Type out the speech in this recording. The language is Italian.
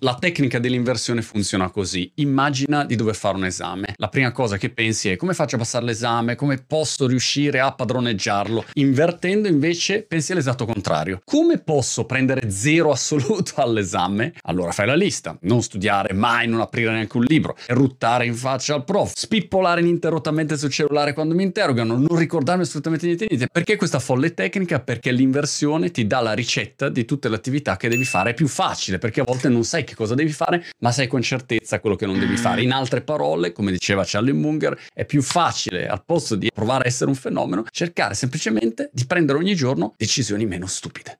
La tecnica dell'inversione funziona così. Immagina di dover fare un esame. La prima cosa che pensi è come faccio a passare l'esame, come posso riuscire a padroneggiarlo. Invertendo invece pensi all'esatto contrario. Come posso prendere zero assoluto all'esame? Allora fai la lista. Non studiare mai, non aprire neanche un libro, ruttare in faccia al prof, spippolare ininterrottamente sul cellulare quando mi interrogano, non ricordarmi assolutamente niente, niente. Perché questa folle tecnica? Perché l'inversione ti dà la ricetta di tutte le attività che devi fare. È più facile perché a volte non sai che cosa devi fare, ma sai con certezza quello che non devi fare. In altre parole, come diceva Charlie Munger, è più facile, al posto di provare a essere un fenomeno, cercare semplicemente di prendere ogni giorno decisioni meno stupide.